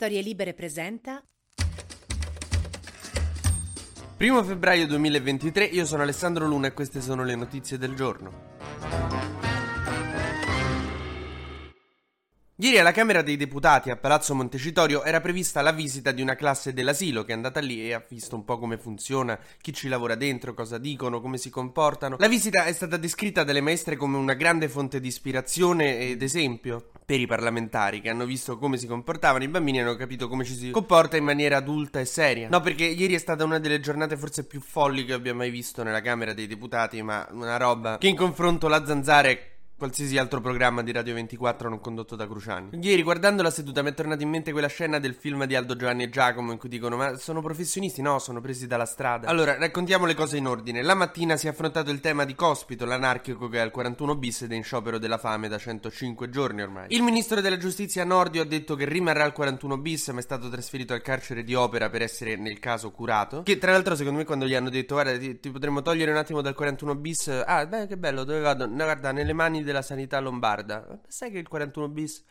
Storie Libere presenta 1 febbraio 2023, io sono Alessandro Luna e queste sono le notizie del giorno. Ieri alla Camera dei Deputati a Palazzo Montecitorio era prevista la visita di una classe dell'asilo che è andata lì e ha visto un po' come funziona, chi ci lavora dentro, cosa dicono, come si comportano. La visita è stata descritta dalle maestre come una grande fonte di ispirazione ed esempio per i parlamentari che hanno visto come si comportavano i bambini e hanno capito come ci si comporta in maniera adulta e seria. No, perché ieri è stata una delle giornate forse più folli che abbia mai visto nella Camera dei Deputati, ma una roba che in confronto la zanzare qualsiasi altro programma di Radio 24 non condotto da Cruciani. Ieri, guardando la seduta, mi è tornata in mente quella scena del film di Aldo Giovanni e Giacomo in cui dicono: Ma sono professionisti? No, sono presi dalla strada. Allora, raccontiamo le cose in ordine. La mattina si è affrontato il tema di Cospito, l'anarchico che è al 41 bis ed è in sciopero della fame da 105 giorni ormai. Il ministro della giustizia Nordio ha detto che rimarrà al 41 bis, ma è stato trasferito al carcere di Opera per essere nel caso curato. Che tra l'altro, secondo me, quando gli hanno detto: Guarda, ti, ti potremmo togliere un attimo dal 41 bis. Ah, beh, che bello, dove vado? No, guarda, nelle mani della sanità lombarda. Sai che il 41 bis.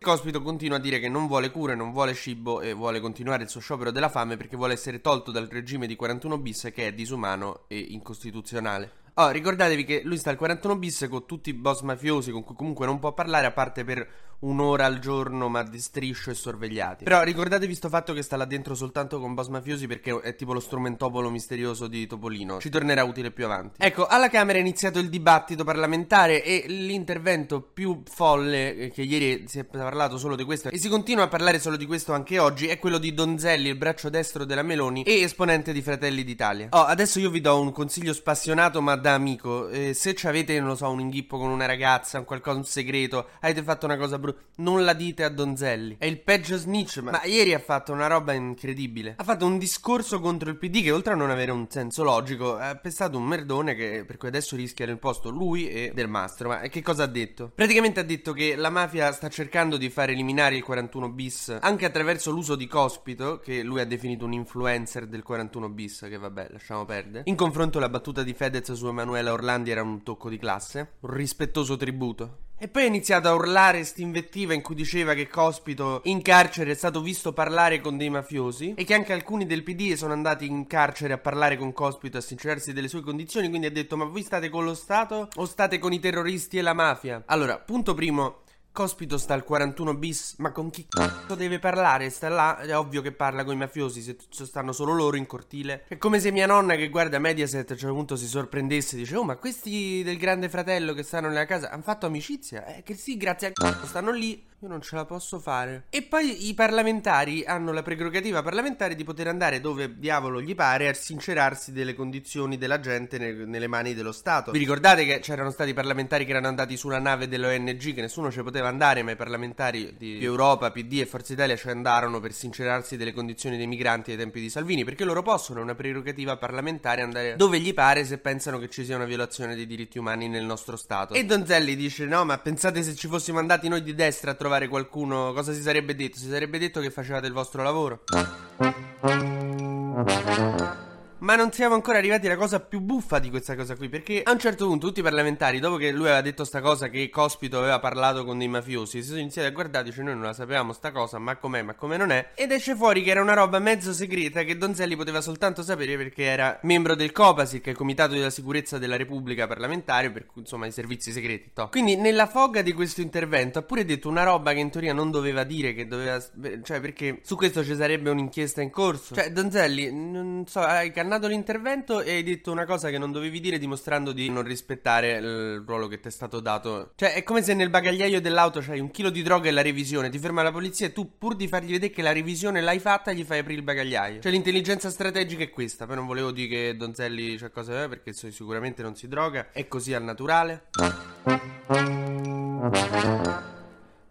Cospito continua a dire che non vuole cure, non vuole cibo e vuole continuare il suo sciopero della fame perché vuole essere tolto dal regime di 41 bis che è disumano e incostituzionale. Oh, ricordatevi che lui sta al 41 bis con tutti i boss mafiosi con cui comunque non può parlare a parte per un'ora al giorno ma di striscio e sorvegliati. Però ricordatevi sto fatto che sta là dentro soltanto con boss mafiosi perché è tipo lo strumentopolo misterioso di Topolino. Ci tornerà utile più avanti. Ecco, alla Camera è iniziato il dibattito parlamentare e l'intervento più folle eh, che ieri si è parlato solo di questo e si continua a parlare solo di questo anche oggi è quello di Donzelli, il braccio destro della Meloni e esponente di Fratelli d'Italia. Oh, adesso io vi do un consiglio spassionato ma da amico. Eh, se avete, non lo so, un inghippo con una ragazza, un qualcosa, un segreto, avete fatto una cosa brutta non la dite a Donzelli. È il peggio snitch, ma... ma ieri ha fatto una roba incredibile. Ha fatto un discorso contro il PD che oltre a non avere un senso logico, ha pestato un merdone che per cui adesso rischia nel posto lui e Del Mastro. Ma che cosa ha detto? Praticamente ha detto che la mafia sta cercando di far eliminare il 41 bis anche attraverso l'uso di Cospito, che lui ha definito un influencer del 41 bis, che vabbè, lasciamo perdere. In confronto la battuta di Fedez su Emanuela Orlandi era un tocco di classe, un rispettoso tributo. E poi ha iniziato a urlare st'invettiva in cui diceva che Cospito in carcere è stato visto parlare con dei mafiosi e che anche alcuni del PD sono andati in carcere a parlare con Cospito a sincerarsi delle sue condizioni, quindi ha detto ma voi state con lo Stato o state con i terroristi e la mafia? Allora, punto primo, Cospito sta al 41 bis, ma con chi c***o deve parlare? Sta là, è ovvio che parla con i mafiosi, se stanno solo loro in cortile. È come se mia nonna che guarda Mediaset a un certo punto si sorprendesse e dice Oh ma questi del grande fratello che stanno nella casa hanno fatto amicizia? Eh che sì, grazie a c***o stanno lì io non ce la posso fare. E poi i parlamentari hanno la prerogativa parlamentare di poter andare dove diavolo gli pare a sincerarsi delle condizioni della gente ne- nelle mani dello Stato. Vi ricordate che c'erano stati parlamentari che erano andati sulla nave dell'ONG, che nessuno ci poteva andare, ma i parlamentari di Europa, PD e Forza Italia ci andarono per sincerarsi delle condizioni dei migranti ai tempi di Salvini, perché loro possono, è una prerogativa parlamentare, andare dove gli pare se pensano che ci sia una violazione dei diritti umani nel nostro Stato. E Donzelli dice: No, ma pensate se ci fossimo andati noi di destra a trovare qualcuno, cosa si sarebbe detto? Si sarebbe detto che facevate il vostro lavoro. Ma non siamo ancora arrivati alla cosa più buffa di questa cosa qui, perché a un certo punto tutti i parlamentari, dopo che lui aveva detto sta cosa che Cospito aveva parlato con dei mafiosi, si sono iniziati a guardare e dice noi non la sapevamo sta cosa, ma com'è, ma come non è, ed esce fuori che era una roba mezzo segreta che Donzelli poteva soltanto sapere perché era membro del COPASIR, che è il Comitato della Sicurezza della Repubblica Parlamentare, per insomma i servizi segreti. To. Quindi nella foga di questo intervento ha pure detto una roba che in teoria non doveva dire, che doveva... cioè perché su questo ci sarebbe un'inchiesta in corso. Cioè Donzelli, non so, hai cannato l'intervento e hai detto una cosa che non dovevi dire dimostrando di non rispettare il ruolo che ti è stato dato. Cioè, è come se nel bagagliaio dell'auto c'hai un chilo di droga e la revisione, ti ferma la polizia e tu pur di fargli vedere che la revisione l'hai fatta gli fai aprire il bagagliaio. Cioè, l'intelligenza strategica è questa. Poi non volevo dire che Donzelli c'è cosa eh, perché sicuramente non si droga, è così al naturale.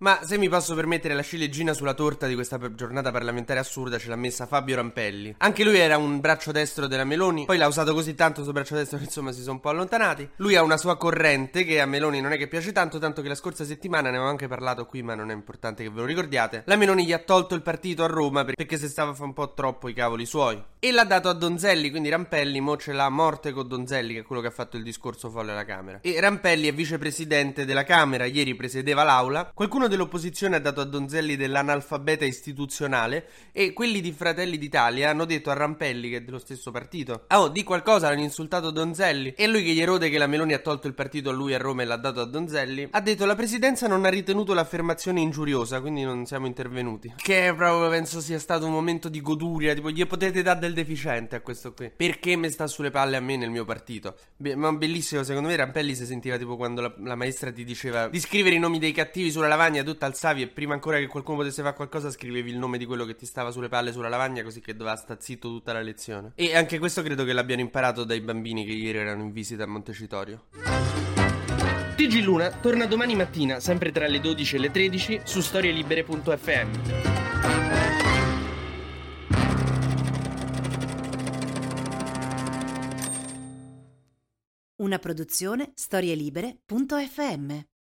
Ma se mi posso permettere la ciliegina sulla torta di questa giornata parlamentare assurda ce l'ha messa Fabio Rampelli. Anche lui era un braccio destro della Meloni, poi l'ha usato così tanto suo braccio destro che insomma si sono un po' allontanati. Lui ha una sua corrente che a Meloni non è che piace tanto, tanto che la scorsa settimana ne avevo anche parlato qui, ma non è importante che ve lo ricordiate. La Meloni gli ha tolto il partito a Roma perché se stava a fare un po' troppo i cavoli suoi. E l'ha dato a Donzelli, quindi Rampelli mo ce l'ha morte con Donzelli, che è quello che ha fatto il discorso folle alla Camera. E Rampelli è vicepresidente della Camera, ieri presiedeva l'aula. Qualcuno dell'opposizione ha dato a Donzelli dell'analfabeta istituzionale e quelli di Fratelli d'Italia hanno detto a Rampelli, che è dello stesso partito, oh, di qualcosa, hanno insultato Donzelli. E lui che gli erode che la Meloni ha tolto il partito a lui a Roma e l'ha dato a Donzelli, ha detto la presidenza non ha ritenuto l'affermazione ingiuriosa, quindi non siamo intervenuti. Che proprio penso sia stato un momento di goduria, tipo gli potete dare del deficiente a questo qui. Perché mi sta sulle palle a me nel mio partito? Be- ma bellissimo, secondo me Rampelli si sentiva tipo quando la, la maestra ti diceva di scrivere i nomi dei cattivi sulla lavagna, tu alzavi e prima ancora che qualcuno potesse fare qualcosa scrivevi il nome di quello che ti stava sulle palle sulla lavagna così che doveva stare zitto tutta la lezione. E anche questo credo che l'abbiano imparato dai bambini che ieri erano in visita a Montecitorio. TG Luna torna domani mattina, sempre tra le 12 e le 13, su storielibere.fm. Una produzione storielibere.fm